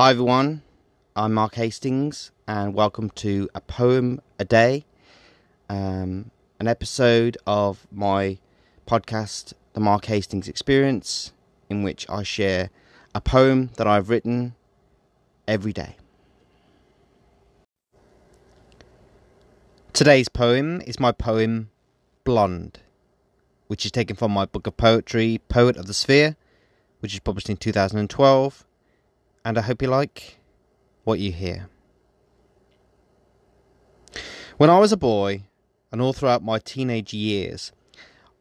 Hi everyone, I'm Mark Hastings, and welcome to A Poem a Day, um, an episode of my podcast, The Mark Hastings Experience, in which I share a poem that I've written every day. Today's poem is my poem Blond, which is taken from my book of poetry, Poet of the Sphere, which is published in 2012 and I hope you like what you hear. When I was a boy, and all throughout my teenage years,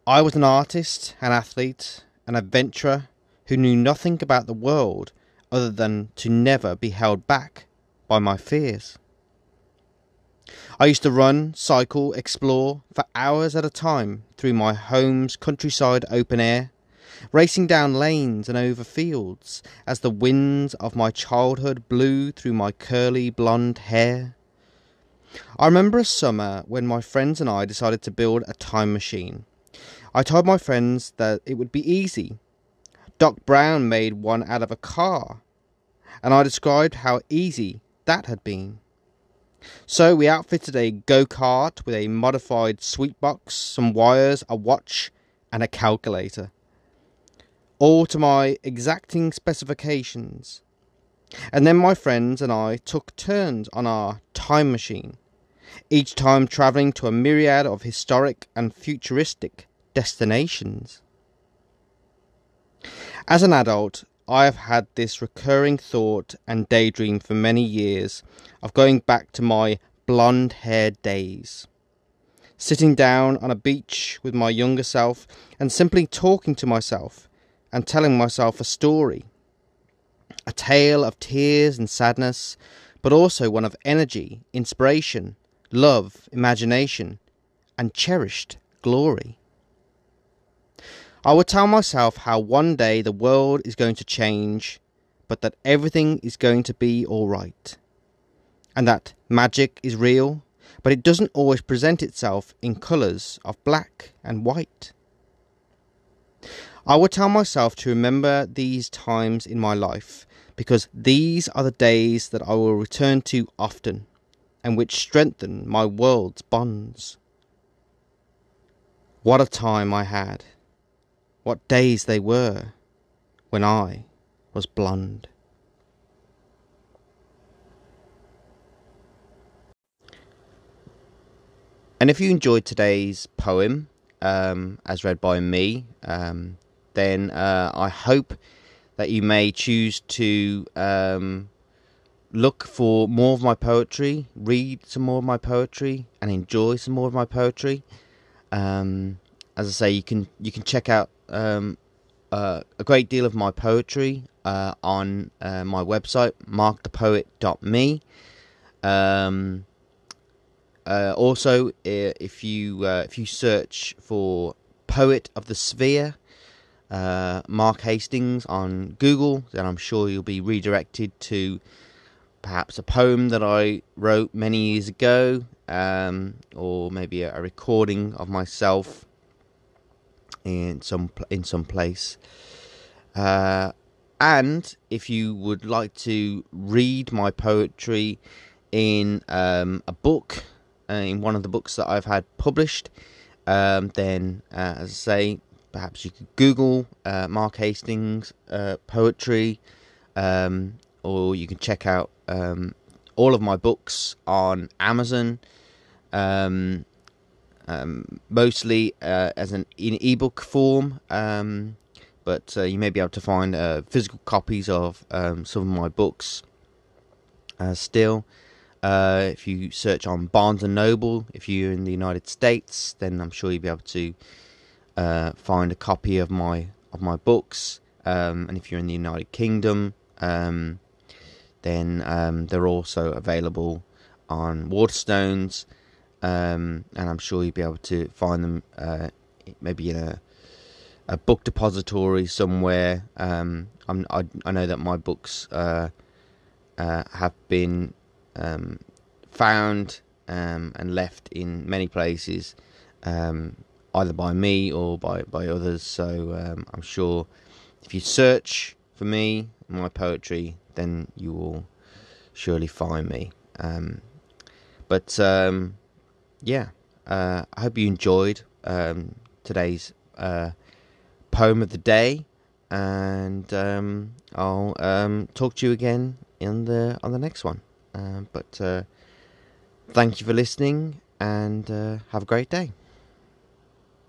I was an artist, an athlete, an adventurer who knew nothing about the world other than to never be held back by my fears. I used to run, cycle, explore for hours at a time through my home's countryside open air racing down lanes and over fields as the winds of my childhood blew through my curly blonde hair. I remember a summer when my friends and I decided to build a time machine. I told my friends that it would be easy. Doc Brown made one out of a car, and I described how easy that had been. So we outfitted a go kart with a modified sweet box, some wires, a watch, and a calculator all to my exacting specifications. And then my friends and I took turns on our time machine, each time travelling to a myriad of historic and futuristic destinations. As an adult, I have had this recurring thought and daydream for many years of going back to my blonde haired days. Sitting down on a beach with my younger self and simply talking to myself and telling myself a story. A tale of tears and sadness, but also one of energy, inspiration, love, imagination, and cherished glory. I would tell myself how one day the world is going to change, but that everything is going to be alright. And that magic is real, but it doesn't always present itself in colours of black and white. I would tell myself to remember these times in my life because these are the days that I will return to often and which strengthen my world's bonds. What a time I had! What days they were when I was blonde. And if you enjoyed today's poem, um, as read by me, um, then uh, I hope that you may choose to um, look for more of my poetry, read some more of my poetry, and enjoy some more of my poetry. Um, as I say, you can you can check out um, uh, a great deal of my poetry uh, on uh, my website, markthepoet.me. Um, uh, also, if you uh, if you search for poet of the sphere, uh, Mark Hastings on Google, then I'm sure you'll be redirected to perhaps a poem that I wrote many years ago, um, or maybe a, a, recording of myself in some in some place. Uh, and if you would like to read my poetry in um, a book, uh, in one of the books that I've had published, um, then, uh, as I say, perhaps you could Google uh, Mark Hastings uh, poetry, um, or you can check out um, all of my books on Amazon. Um, um mostly uh, as an in ebook form, um, but uh, you may be able to find uh, physical copies of um, some of my books uh, still. if you search on Barnes and Noble, if you're in the United States, then I'm sure you'll be able to uh, find a copy of my of my books. Um, and if you're in the United Kingdom, um, then um, they're also available on Waterstones, um, and I'm sure you'll be able to find them uh, maybe in a a book depository somewhere. Um, I, I know that my books uh, uh, have been um, found and left in many places. Um, either by me or by, by others. So um, I'm sure if you search for me my poetry, then you will surely find me. Um, but um, yeah, uh, I hope you enjoyed um, today's uh, poem of the day, and um, I'll talk to you again in the on the next one. Uh, but uh, thank you for listening, and uh, have a great day.